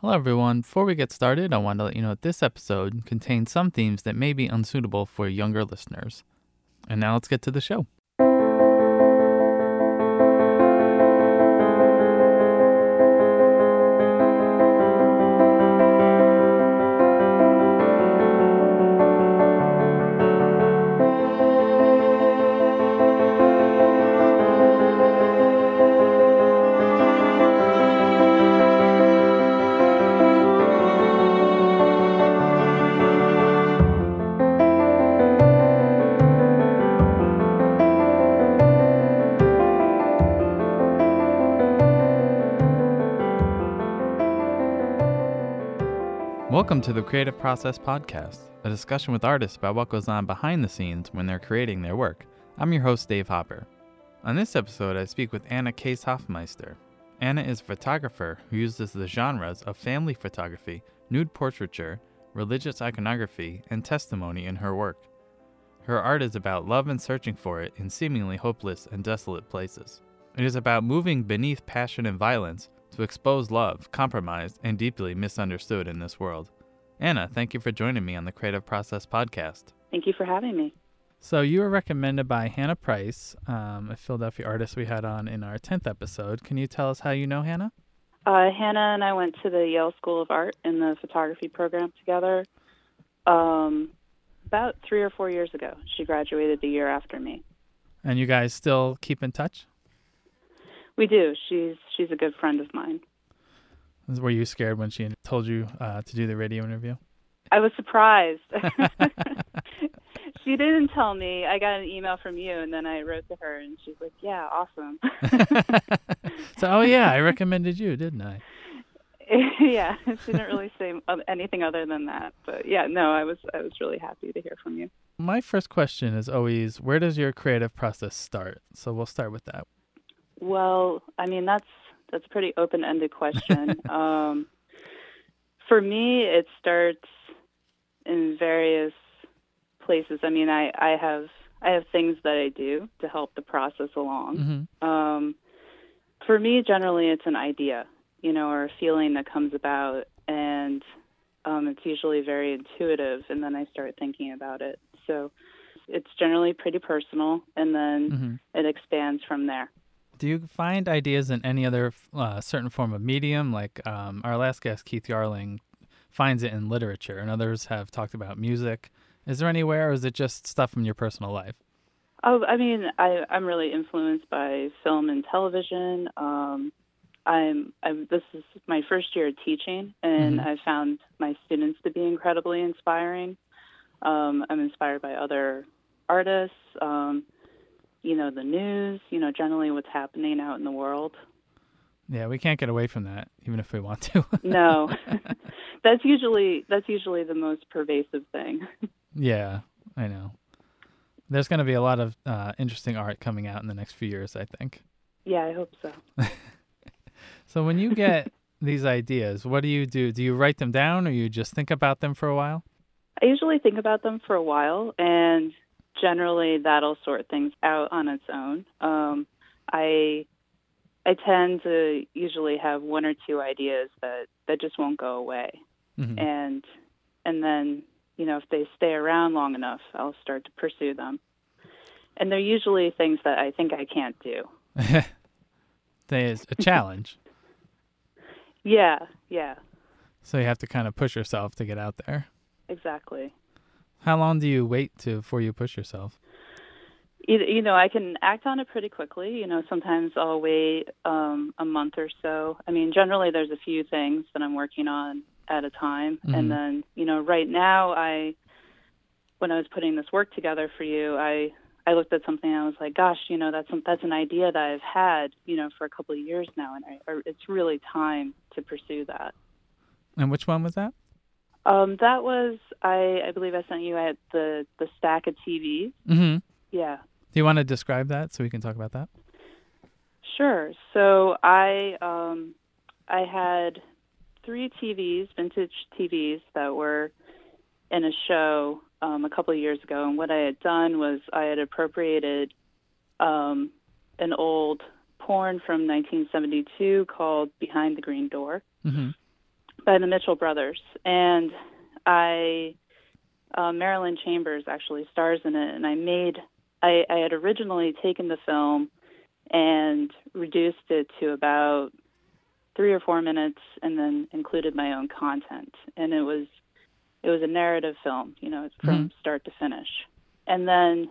Hello, everyone. Before we get started, I want to let you know that this episode contains some themes that may be unsuitable for younger listeners. And now let's get to the show. Creative Process Podcast, a discussion with artists about what goes on behind the scenes when they're creating their work. I'm your host, Dave Hopper. On this episode, I speak with Anna Case Hofmeister. Anna is a photographer who uses the genres of family photography, nude portraiture, religious iconography, and testimony in her work. Her art is about love and searching for it in seemingly hopeless and desolate places. It is about moving beneath passion and violence to expose love, compromised, and deeply misunderstood in this world. Anna, thank you for joining me on the Creative Process Podcast. Thank you for having me. So, you were recommended by Hannah Price, um, a Philadelphia artist we had on in our 10th episode. Can you tell us how you know Hannah? Uh, Hannah and I went to the Yale School of Art in the photography program together um, about three or four years ago. She graduated the year after me. And you guys still keep in touch? We do. She's she's a good friend of mine. Were you scared when she told you uh, to do the radio interview? I was surprised. she didn't tell me. I got an email from you, and then I wrote to her, and she's like, "Yeah, awesome." so, oh yeah, I recommended you, didn't I? yeah, she didn't really say anything other than that. But yeah, no, I was I was really happy to hear from you. My first question is always, where does your creative process start? So we'll start with that. Well, I mean that's that's a pretty open-ended question. um, for me, it starts in various places. I mean, I, I have I have things that I do to help the process along. Mm-hmm. Um, for me, generally, it's an idea, you know, or a feeling that comes about, and um, it's usually very intuitive, and then I start thinking about it. So it's generally pretty personal, and then mm-hmm. it expands from there. Do you find ideas in any other uh, certain form of medium? Like um, our last guest, Keith Yarling, finds it in literature, and others have talked about music. Is there anywhere, or is it just stuff from your personal life? Oh, I mean, I, I'm really influenced by film and television. Um, I'm, I'm. This is my first year of teaching, and Mhm. I found my students to be incredibly inspiring. Um, I'm inspired by other artists. Um, you know, the news. You know, generally what's happening out in the world. Yeah, we can't get away from that, even if we want to. No, that's usually that's usually the most pervasive thing. yeah, I know. There's going to be a lot of uh, interesting art coming out in the next few years, I think. Yeah, I hope so. So when you get these ideas, what do you do? Do you write them down, or you just think about them for a while? I usually think about them for a while, and generally that'll sort things out on its own. Um, I I tend to usually have one or two ideas that that just won't go away, Mhm. and and then you know if they stay around long enough, I'll start to pursue them. And they're usually things that I think I can't do. There's a challenge, Yeah, yeah, so you have to kind of push yourself to get out there. exactly. How long do you wait to before you push yourself? you, know, I can act on it pretty quickly. You know, sometimes I'll wait um, a month or so. I mean, generally there's a few things that I'm working on at a time, Mhm. and then you know, right now I, when I was putting this work together for you, I I looked at something and I was like, gosh, you know, that's that's an idea that I've had, you know, for a couple of years now, and I, or it's really time to pursue that. And which one was that? Um, that was I I believe I sent you at the the stack of TVs. Mm-hmm. Yeah. Do you want to describe that so we can talk about that? Sure. So I um, I had three TVs, vintage TVs that were in a show um, a couple of years ago, and what I had done was I had appropriated um, an old porn from 1972 called Behind the Green Door. Mm-hmm. By the Mitchell brothers, and I uh, Marilyn Chambers actually stars in it, and I made I, I had originally taken the film and reduced it to about three or four minutes, and then included my own content, and it was it was a narrative film, you know, from mm-hmm. start to finish, and then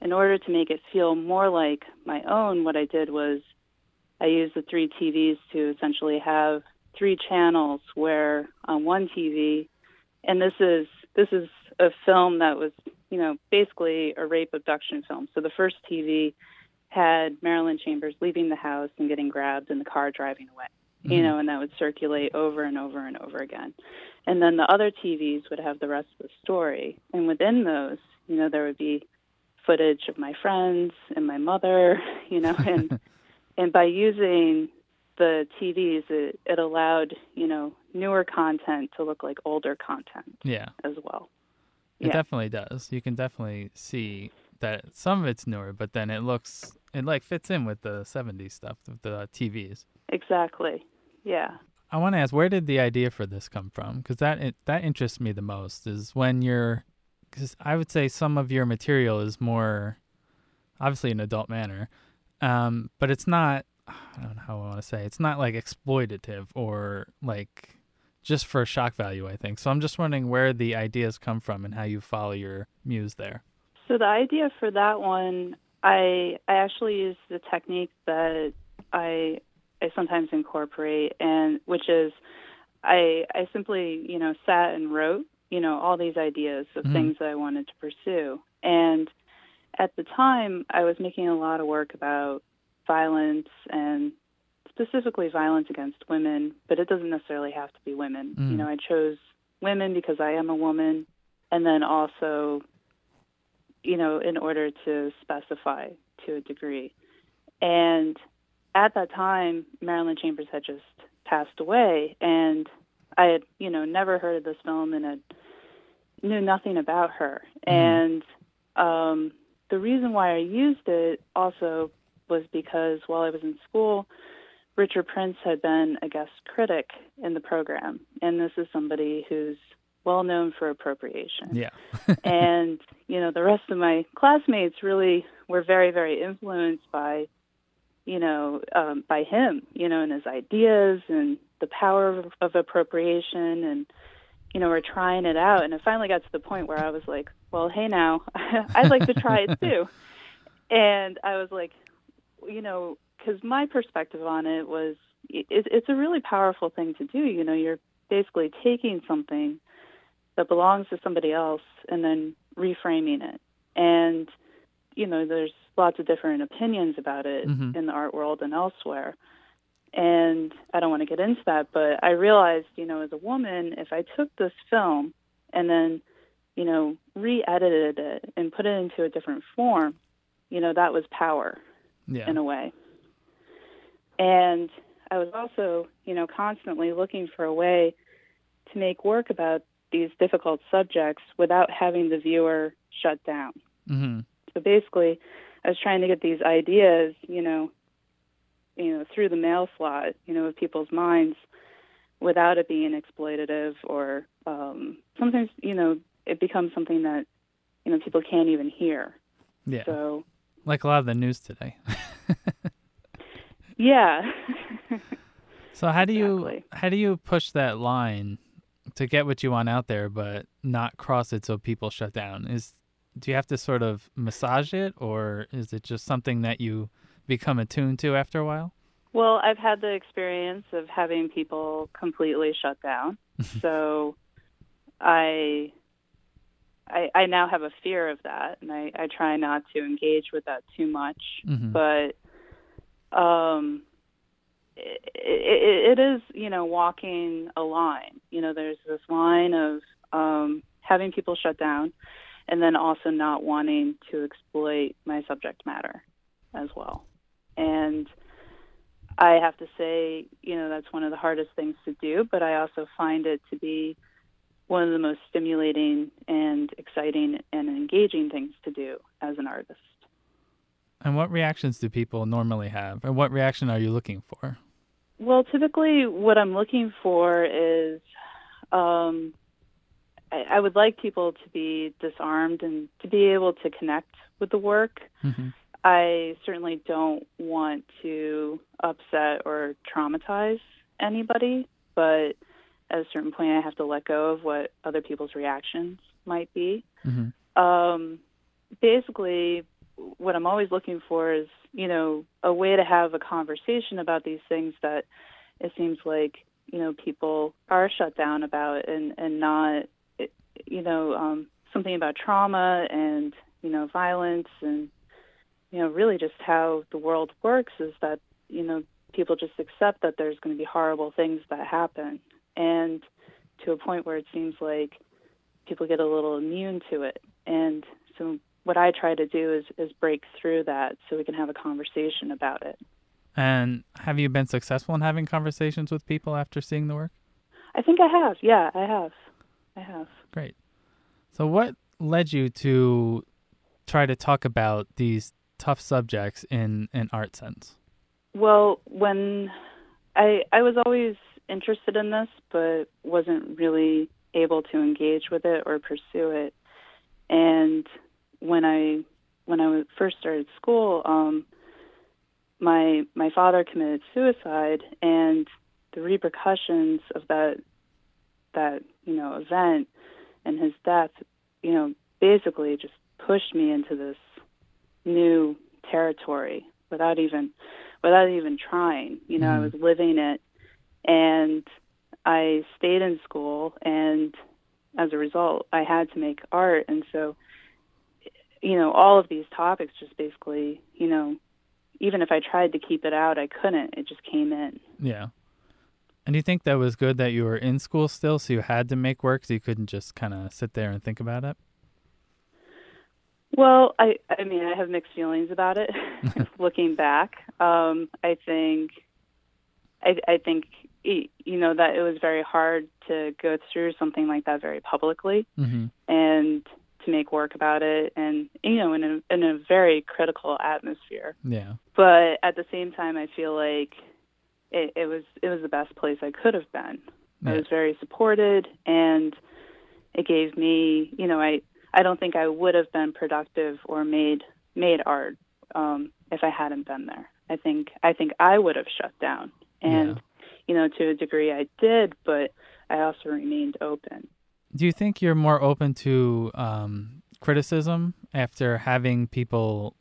in order to make it feel more like my own, what I did was I used the three TVs to essentially have three channels where on one TV, and this is this is a film that was you know basically a rape abduction film. So the first TV had Marilyn Chambers leaving the house and getting grabbed in the car driving away. Mm-hmm. You know, and that would circulate over and over and over again. And then the other TVs would have the rest of the story. And within those, you know, there would be footage of my friends and my mother, you know, and and by using the TVs, it, it allowed you know newer content to look like older content. Yeah, as well. It yeah. definitely does. You can definitely see that some of it's newer, but then it looks it like fits in with the '70s stuff, with the TVs. Exactly. Yeah. I want to ask, where did the idea for this come from? Because that it, that interests me the most. Is when you're, because I would say some of your material is more, obviously, an adult manner, um, but it's not. I don't know how I want to say. It's not like exploitative or like just for shock value. I think so. I'm just wondering where the ideas come from and how you follow your muse there. So the idea for that one, I I actually use the technique that I I sometimes incorporate, and which is I I simply you know sat and wrote you know all these ideas of mm-hmm. things that I wanted to pursue, and at the time, I was making a lot of work about violence and specifically violence against women, but it doesn't necessarily have to be women. Mm. You know, I chose women because I am a woman, and then also, you know, in order to specify to a degree. And at that time, Marilyn Chambers had just passed away, and I had, you know, never heard of this film and had knew nothing about her. Mm. And um, the reason why I used it also was because while I was in school, Richard Prince had been a guest critic in the program, and this is somebody who's well known for appropriation. Yeah. and, you know, the rest of my classmates really were very, very influenced by, you know, um, by him, you know, and his ideas and the power of, of appropriation and you know, we're trying it out. And it finally got to the point where I was like, well, hey, now, I'd like to try it too. And I was like, you know, because my perspective on it was it, it's a really powerful thing to do. You know, you're basically taking something that belongs to somebody else and then reframing it. And, you know, there's lots of different opinions about it mm-hmm. in the art world and elsewhere and I don't want to get into that, but I realized, you know, as a woman, if I took this film and then, you know, re-edited it and put it into a different form, you know, that was power yeah. in a way. And I was also, you know, constantly looking for a way to make work about these difficult subjects without having the viewer shut down. Mm-hmm. So basically, I was trying to get these ideas, you know, you know, through the mail slot, you know, of people's minds without it being exploitative or um, sometimes, you know, it becomes something that, you know, people can't even hear. Yeah. So, like a lot of the news today. yeah. so how do exactly. you how do you push that line to get what you want out there but not cross it so people shut down? Is do you have to sort of massage it or is it just something that you become attuned to after a while? Well, I've had the experience of having people completely shut down. so I, I I now have a fear of that and I, I try not to engage with that too much. Mm-hmm. But um it, it, it is, you know, walking a line. You know, there's this line of um, having people shut down and then also not wanting to exploit my subject matter as well. And I have to say, you know, that's one of the hardest things to do, but I also find it to be one of the most stimulating and exciting and engaging things to do as an artist. And what reactions do people normally have? And what reaction are you looking for? Well, typically, what I'm looking for is um, I, I would like people to be disarmed and to be able to connect with the work. Mm-hmm. I certainly don't want to upset or traumatize anybody, but at a certain point, I have to let go of what other people's reactions might be. Mm-hmm. Um, basically, what I'm always looking for is, you know, a way to have a conversation about these things that it seems like, you know, people are shut down about and, and not, you know, um, something about trauma and, you know, violence and, you know, really just how the world works is that, you know, people just accept that there's going to be horrible things that happen. And to a point where it seems like people get a little immune to it. And so what I try to do is, is break through that so we can have a conversation about it. And have you been successful in having conversations with people after seeing the work? I think I have. Yeah, I have. I have. Great. So, what led you to try to talk about these tough subjects in an art sense? Well, when I I was always interested in this, but wasn't really able to engage with it or pursue it. And when I when I first started school, um, my my father committed suicide, and the repercussions of that that you know event and his death, you know, basically just pushed me into this new territory without even without even trying. You know, mm. I was living it, and I stayed in school, and as a result, I had to make art, and so you know, all of these topics just basically, you know, even if I tried to keep it out, I couldn't. It just came in. Yeah. And do you think that was good that you were in school still, so you had to make work, so you couldn't just kind of sit there and think about it? Well, I I mean, I have mixed feelings about it. Looking back, um, I think I I think you know that it was very hard to go through something like that very publicly, mm-hmm. and to make work about it and you know in a in a very critical atmosphere yeah but at the same time i feel like it, it was it was the best place i could have been yeah. i was very supported and it gave me you know i i don't think i would have been productive or made made art um if i hadn't been there i think i think i would have shut down and yeah. You know to a degree i did but i also remained open do you think you're more open to um, criticism after having people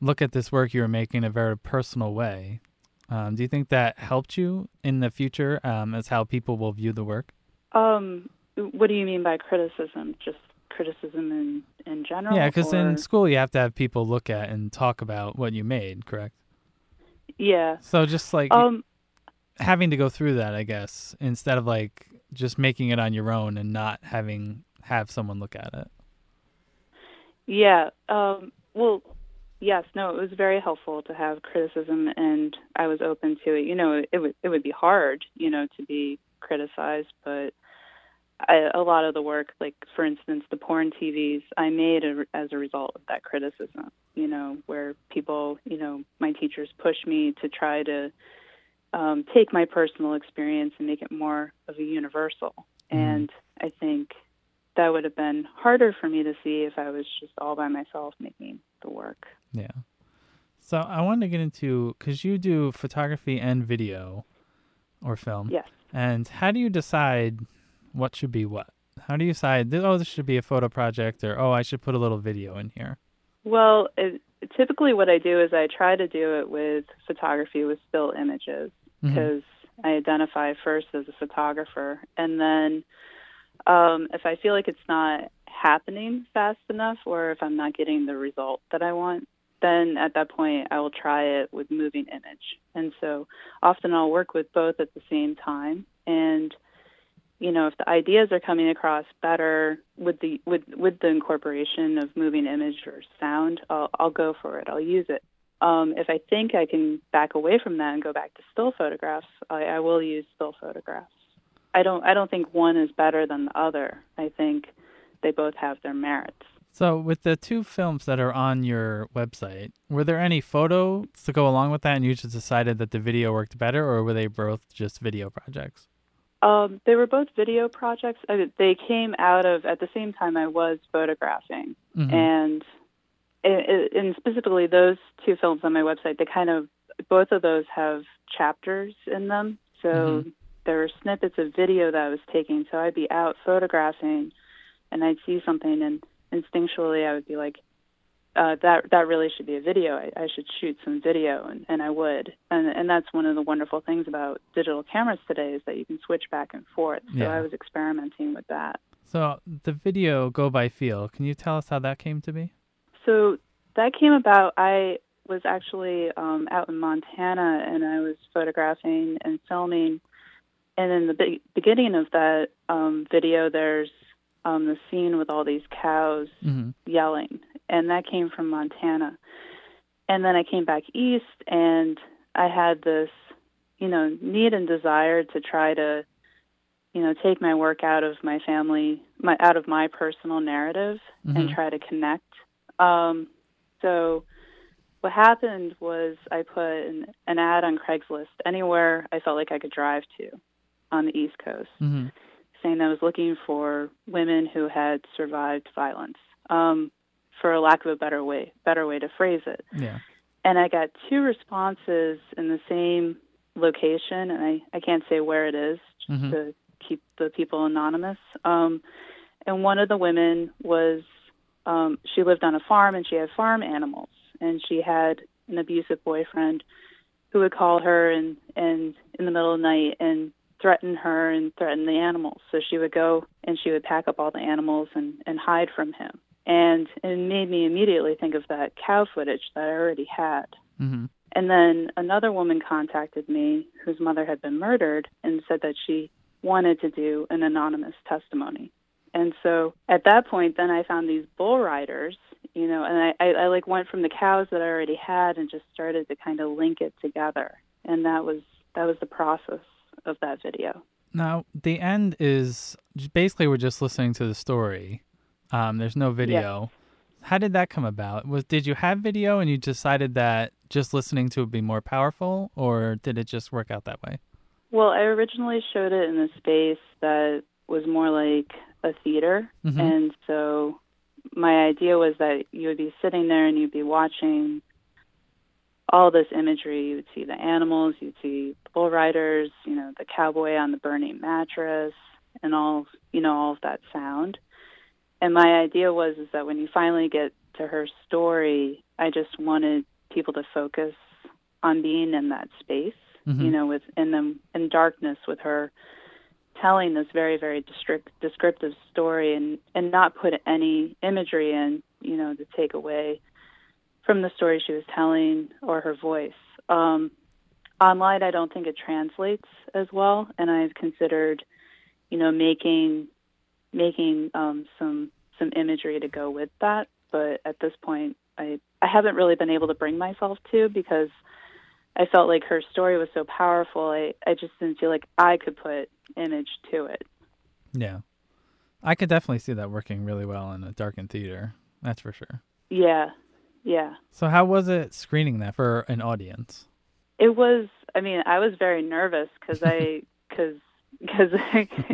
look at this work you were making in a very personal way? Um, do you think that helped you in the future um, as how people will view the work? Um, what do you mean by criticism? Just criticism in in general? Yeah, because in school you have to have people look at and talk about what you made, correct? Yeah. So just like um, having to go through that, I guess, instead of like just making it on your own and not having have someone look at it. Yeah. Um, well, yes. No, it was very helpful to have criticism, and I was open to it. You know, it would it would be hard, you know, to be criticized, but I, a lot of the work, like for instance, the porn TVs, I made a, as a result of that criticism. You know, where people, you know, my teachers pushed me to try to um, take my personal experience and make it more of a universal. Mm-hmm. And I think that would have been harder for me to see if I was just all by myself making the work. Yeah. So I wanted to get into because you do photography and video or film. Yes. And how do you decide what should be what? How do you decide, oh, this should be a photo project or, oh, I should put a little video in here? Well, it, typically what I do is I try to do it with photography with still images because mm-hmm. I identify first as a photographer. And then um, if I feel like it's not happening fast enough or if I'm not getting the result that I want, then at that point I will try it with moving image. And so often I'll work with both at the same time. And you know, if the ideas are coming across better with the with with the incorporation of moving image or sound, I'll I'll go for it. I'll use it. Um, if I think I can back away from that and go back to still photographs, I, I will use still photographs. I don't I don't think one is better than the other. I think they both have their merits. So, with the two films that are on your website, were there any photos to go along with that, and you just decided that the video worked better, or were they both just video projects? Um, they were both video projects. I, they came out of at the same time I was photographing, Mhm. and and specifically those two films on my website. They kind of both of those have chapters in them. So Mhm. there were snippets of video that I was taking. So I'd be out photographing, and I'd see something, and instinctually I would be like, uh, "That that really should be a video. I, I should shoot some video," and, and I would. And and that's one of the wonderful things about digital cameras today is that you can switch back and forth. So Yeah. I was experimenting with that. So, the video Go by Feel, can you tell us how that came to be? So that came about. I was actually um, out in Montana and I was photographing and filming. And in the be- beginning of that um, video, there's um, the scene with all these cows hmm yelling, and that came from Montana. And then I came back east, and I had this, you know, need and desire to try to, you know, take my work out of my family, my out of my personal narrative, and Mhm. try to connect. Um, so what happened was I put an, an ad on Craigslist anywhere I felt like I could drive to on the East Coast hmm saying that I was looking for women who had survived violence, um, for a lack of a better way, better way to phrase it. Yeah. And I got two responses in the same location, and I, I can't say where it is just Mhm. to keep the people anonymous. Um, and one of the women was, um, she lived on a farm and she had farm animals, and she had an abusive boyfriend who would call her and, and in the middle of the night and threaten her and threaten the animals. So she would go and she would pack up all the animals and, and hide from him. And it made me immediately think of that cow footage that I already had. hmm And then another woman contacted me whose mother had been murdered and said that she wanted to do an anonymous testimony. And so at that point, then I found these bull riders, you know, and I, I, I like went from the cows that I already had and just started to kind of link it together. And that was that was the process of that video. Now, the end is basically we're just listening to the story. Um, there's no video. How did that come about? Was did you have video and you decided that just listening to it would be more powerful, or did it just work out that way? Well, I originally showed it in a space that was more like a theater. Mhm. And so my idea was that you would be sitting there and you'd be watching all this imagery. You would see the animals, you'd see bull riders, you know, the cowboy on the burning mattress, and all, you know, all of that sound. And my idea was is that when you finally get to her story, I just wanted people to focus on being in that space, Mhm. you know, with in them in darkness with her telling this very very descript, descriptive story and and not put any imagery in you know to take away from the story she was telling or her voice um online i don't think it translates as well and i've considered you know making making um some some imagery to go with that but at this point i i haven't really been able to bring myself to because I felt like her story was so powerful. I, I just didn't feel like I could put image to it. Yeah, I could definitely see that working really well in a darkened theater. That's for sure. Yeah, yeah. So, how was it screening that for an audience? It was. I mean, I was very nervous because I because because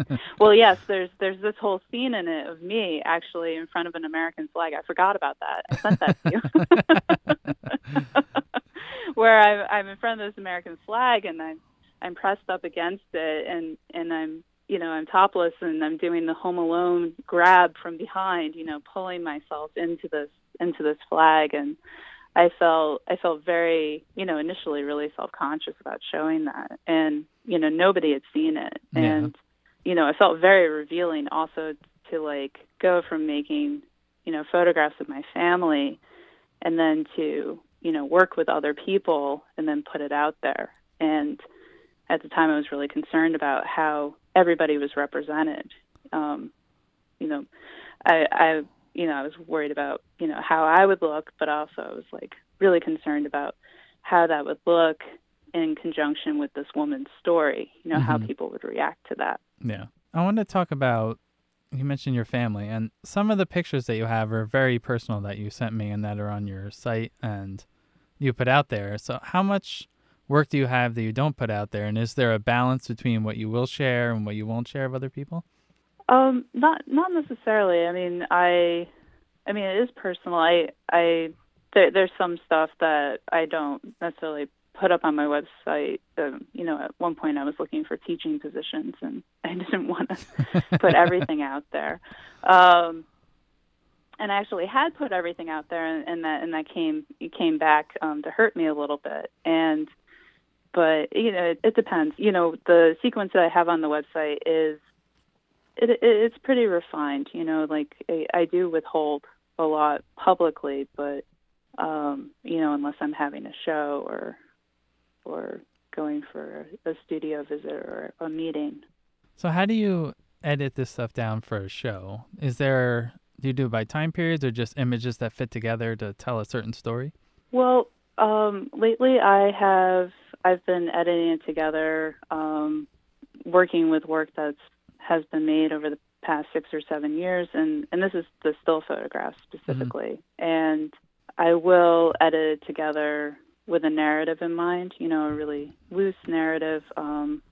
well, yes. There's there's this whole scene in it of me actually in front of an American flag. I forgot about that. I sent that to you. Where I'm I'm in front of this American flag and I'm I'm pressed up against it and and I'm you know I'm topless and I'm doing the Home Alone grab from behind. You know, pulling myself into this into this flag and I felt I felt very, you know, initially really self-conscious about showing that, and you know, nobody had seen it, Yeah. and you know, it felt very revealing also to like go from making, you know, photographs of my family, and then to you know work with other people and then put it out there. And at the time, I was really concerned about how everybody was represented. Um, you know, I, I you know, I was worried about, you know, how I would look, but also I was like really concerned about how that would look in conjunction with this woman's story, you know, how Mhm. people would react to that. Yeah. I want to talk about you mentioned your family, and some of the pictures that you have are very personal that you sent me and that are on your site and you put out there. So, how much work do you have that you don't put out there, and is there a balance between what you will share and what you won't share of other people? Um, not not necessarily. I mean, I, I mean, it is personal. I, I, there, there's some stuff that I don't necessarily put up on my website. Um, you know, at one point I was looking for teaching positions, and I didn't want to put everything out there. Um, and I actually had put everything out there, and, and that and that came it came back um, to hurt me a little bit. And but you know, it, it depends. You know, the sequence that I have on the website is it, it it's pretty refined. You know, like I, I do withhold a lot publicly, but um, you know, unless I'm having a show or or going for a studio visit or a meeting. So how do you edit this stuff down for a show? Is there do you do it by time periods or just images that fit together to tell a certain story? Well, um, lately I have I've been editing it together, um, working with work that's has been made over the past six or seven years, and and this is the still photographs specifically, mm-hmm. and I will edit it together with a narrative in mind, you know, a really loose narrative. Um,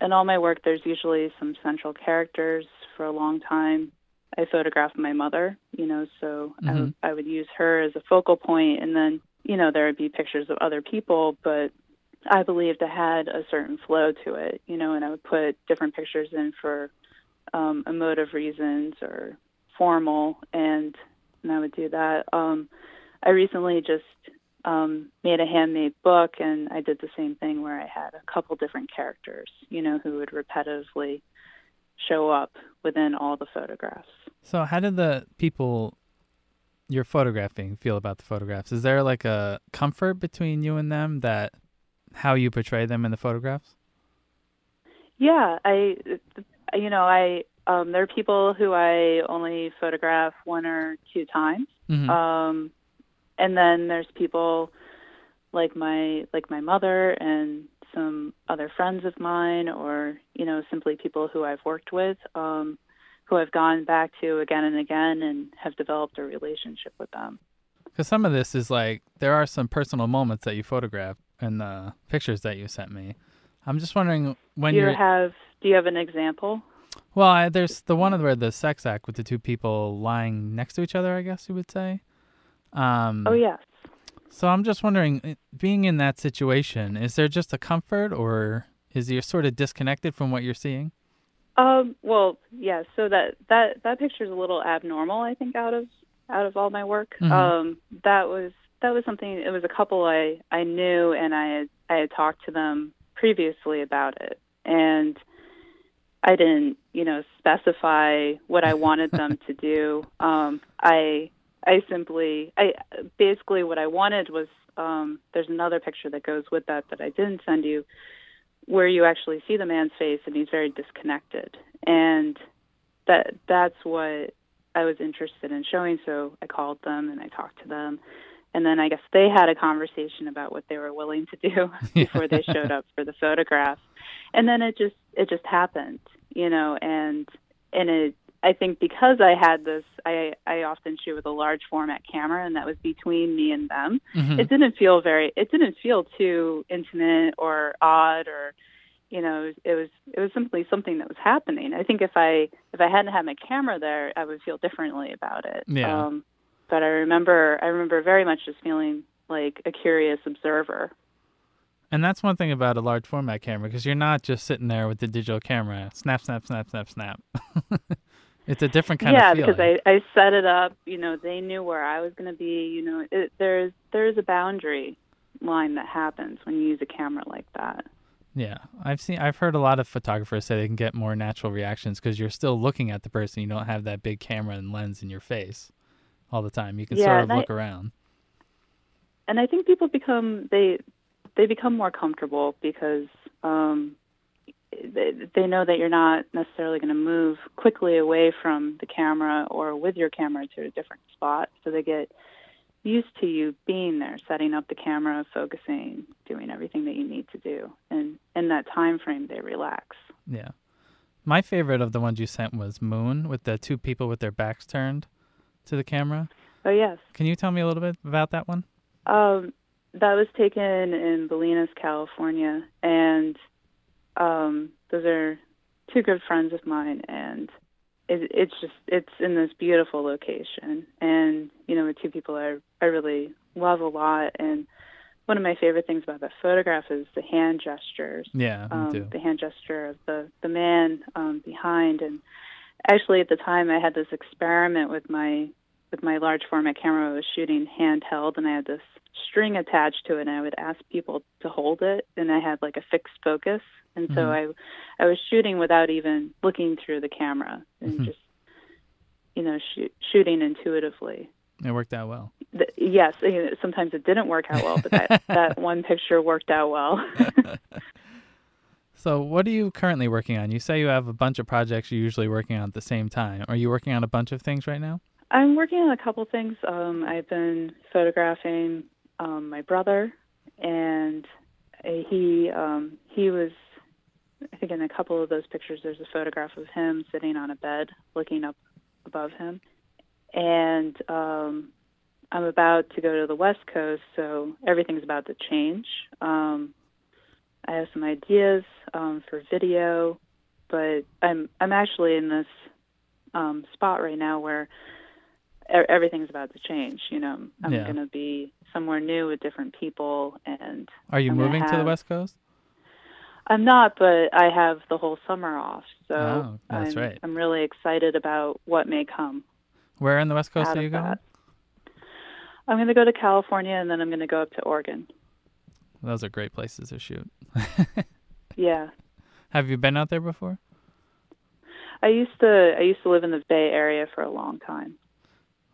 in all my work, there's usually some central characters for a long time. I photographed my mother, you know, so mm-hmm. I, w- I would use her as a focal point, and then, you know, there would be pictures of other people, but I believed I had a certain flow to it, you know, and I would put different pictures in for um, emotive reasons or formal, and and I would do that. Um, I recently just um, made a handmade book, and I did the same thing where I had a couple different characters, you know, who would repetitively show up within all the photographs. So, how did the people you're photographing feel about the photographs? Is there like a comfort between you and them that how you portray them in the photographs? Yeah, I, you know, I um, there are people who I only photograph one or two times. Mm-hmm. Um, and then there's people like my like my mother and some other friends of mine or you know simply people who I've worked with um who I've gone back to again and again and have developed a relationship with them. Cuz some of this is like there are some personal moments that you photograph in the pictures that you sent me. I'm just wondering when do you have do you have an example? Well, I, there's the one where the sex act with the two people lying next to each other, I guess you would say. Um, oh yes. So I'm just wondering, eh, being in that situation, is there just a comfort, or is you're sort of disconnected from what you're seeing? Um, well, yeah. So that that that picture is a little abnormal, I think, out of out of all my work. Mm-hmm. Um, that was that was something. It was a couple I I knew, and I had I had talked to them previously about it, and I didn't, you know, specify what I wanted them to do. Um, I I simply, I basically what I wanted was um, there's another picture that goes with that that I didn't send you, where you actually see the man's face and he's very disconnected, and that that's what I was interested in showing. So I called them and I talked to them, and then I guess they had a conversation about what they were willing to do before they showed up for the photograph, and then it just it just happened, you know, and and it I think because I had this, I I often shoot with a large format camera, and that was between me and them. Mm-hmm. It didn't feel very, it didn't feel too intimate or odd, or you know, it was, it was simply something that was happening. I think if I if I hadn't had my camera there, I would feel differently about it. Yeah. Um, but I remember I remember very much just feeling like a curious observer. And that's one thing about a large format camera because you're not just sitting there with the digital camera, snap, snap, snap, snap, snap. It's a different kind yeah, of feeling. Yeah, because I I set it up. You know, they knew where I was going to be. You know, it, there's there's a boundary line that happens when you use a camera like that. Yeah, I've seen I've heard a lot of photographers say they can get more natural reactions because you're still looking at the person. You don't have that big camera and lens in your face all the time. You can yeah, sort of look I, around. And I think people become they they become more comfortable because um, they know that you're not necessarily going to move quickly away from the camera or with your camera to a different spot. So they get used to you being there, setting up the camera, focusing, doing everything that you need to do, and in that time frame, they relax. Yeah, My favorite of the ones you sent was Moon with the two people with their backs turned to the camera. Oh yes. Can you tell me a little bit about that one? Um, that was taken in Bolinas, California, and um, those are two good friends of mine, and it, it's just it's in this beautiful location, and you know, with two people I I really love a lot, and one of my favorite things about that photograph is the hand gestures. Yeah, um. The hand gesture of the the man um, behind, and actually at the time I had this experiment with my with my large format camera. I was shooting handheld, and I had this string attached to it, and I would ask people to hold it, and I had like a fixed focus, and so Mhm. I I was shooting without even looking through the camera, and Mhm. just you know shoot, shooting intuitively. It worked out well. The, yes, sometimes it didn't work out well, but that that one picture worked out well. So, what are you currently working on? You say you have a bunch of projects you're usually working on at the same time. Are you working on a bunch of things right now? I'm working on a couple things. Um, I've been photographing um, my brother, and uh, he um, he was. I think in a couple of those pictures, there's a photograph of him sitting on a bed, looking up above him, and um, I'm about to go to the West Coast, so everything's about to change. Um, I have some ideas um, for video, but I'm I'm actually in this um, spot right now where everything's about to change. You know, I'm Yeah. going to be somewhere new with different people, and Are you I'm moving to the West Coast? I'm not, but I have the whole summer off, so Oh, that's I'm, right. I'm really excited about what may come Where in the West Coast are you going? that. I'm going to go to California, and then I'm going to go up to Oregon. Those are great places to shoot. Yeah, have you been out there before? I used to I used to live in the Bay Area for a long time.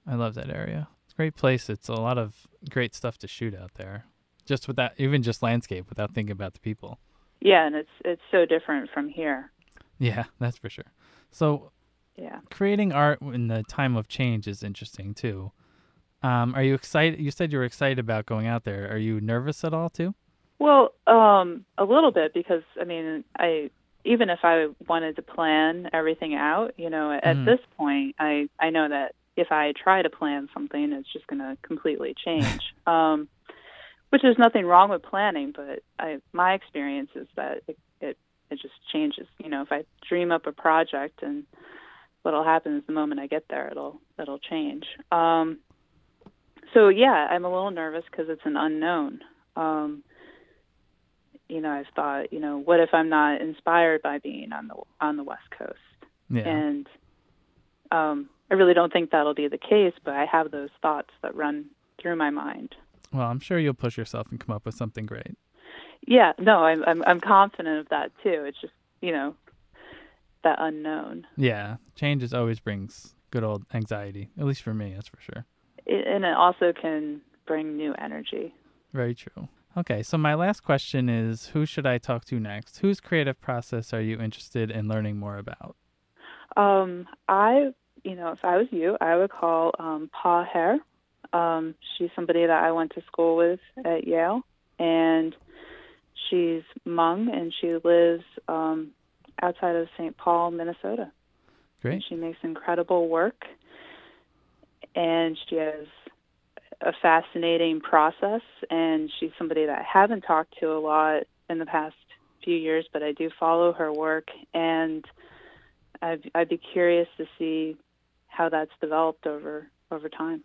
I love that area. It's a great place. It's a lot of great stuff to shoot out there. Just with that, even just landscape without thinking about the people. Yeah, and it's it's so different from here. Yeah, that's for sure. So, Yeah. creating art in the time of change is interesting too. Um, are you excited? You said you were excited about going out there. Are you nervous at all too? Well, um, a little bit because I mean, I even if I wanted to plan everything out, you know, at Mhm. this point, I I know that if I try to plan something, it's just going to completely change. um, which is nothing wrong with planning, but I my experience is that it it it just changes. You know, if I dream up a project and what'll happen is the moment I get there, it'll it'll change. Um, so yeah, I'm a little nervous because it's an unknown. Um, you know, I've thought, you know, what if I'm not inspired by being on the on the West Coast? Yeah. And um, I really don't think that'll be the case, but I have those thoughts that run through my mind. well, I'm sure you'll push yourself and come up with something great. Yeah, no, I'm I'm, I'm confident of that too. It's just you know that unknown, Yeah, changes always brings good old anxiety. At least for me, that's for sure. It, and it also can bring new energy. Very true. Okay, so my last question is who should I talk to next? Whose creative process are you interested in learning more about? Um, I, you know, if I was you, I would call um, Pao Houa Her. Um, she's somebody that I went to school with at Yale, and she's Hmong, and she lives um, outside of St. Paul, Minnesota. Great. She makes incredible work, and she has a fascinating process. And she's somebody that I haven't talked to a lot in the past few years, but I do follow her work, and I'd, I'd be curious to see how that's developed over over time.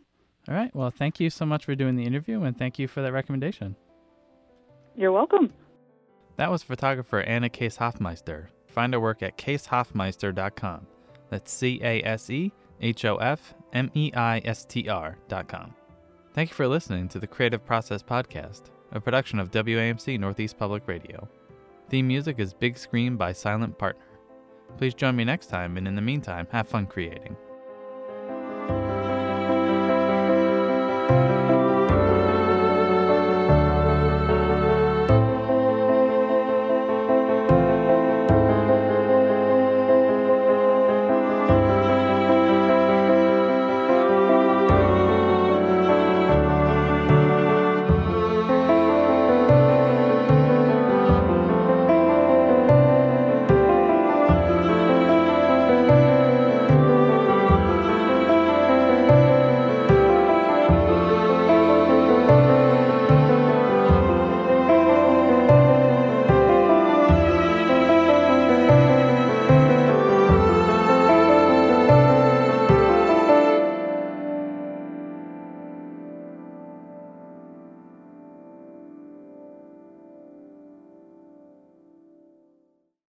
All right. Well, thank you so much for doing the interview and thank you for that recommendation. You're welcome. That was photographer Anna Case Hofmeister. Find her work at casehofmeister.com. That's C A S E H O F M E I S T R.com. Thank you for listening to the Creative Process Podcast, a production of WAMC Northeast Public Radio. Theme music is Big Screen by Silent Partner. Please join me next time, and in the meantime, have fun creating.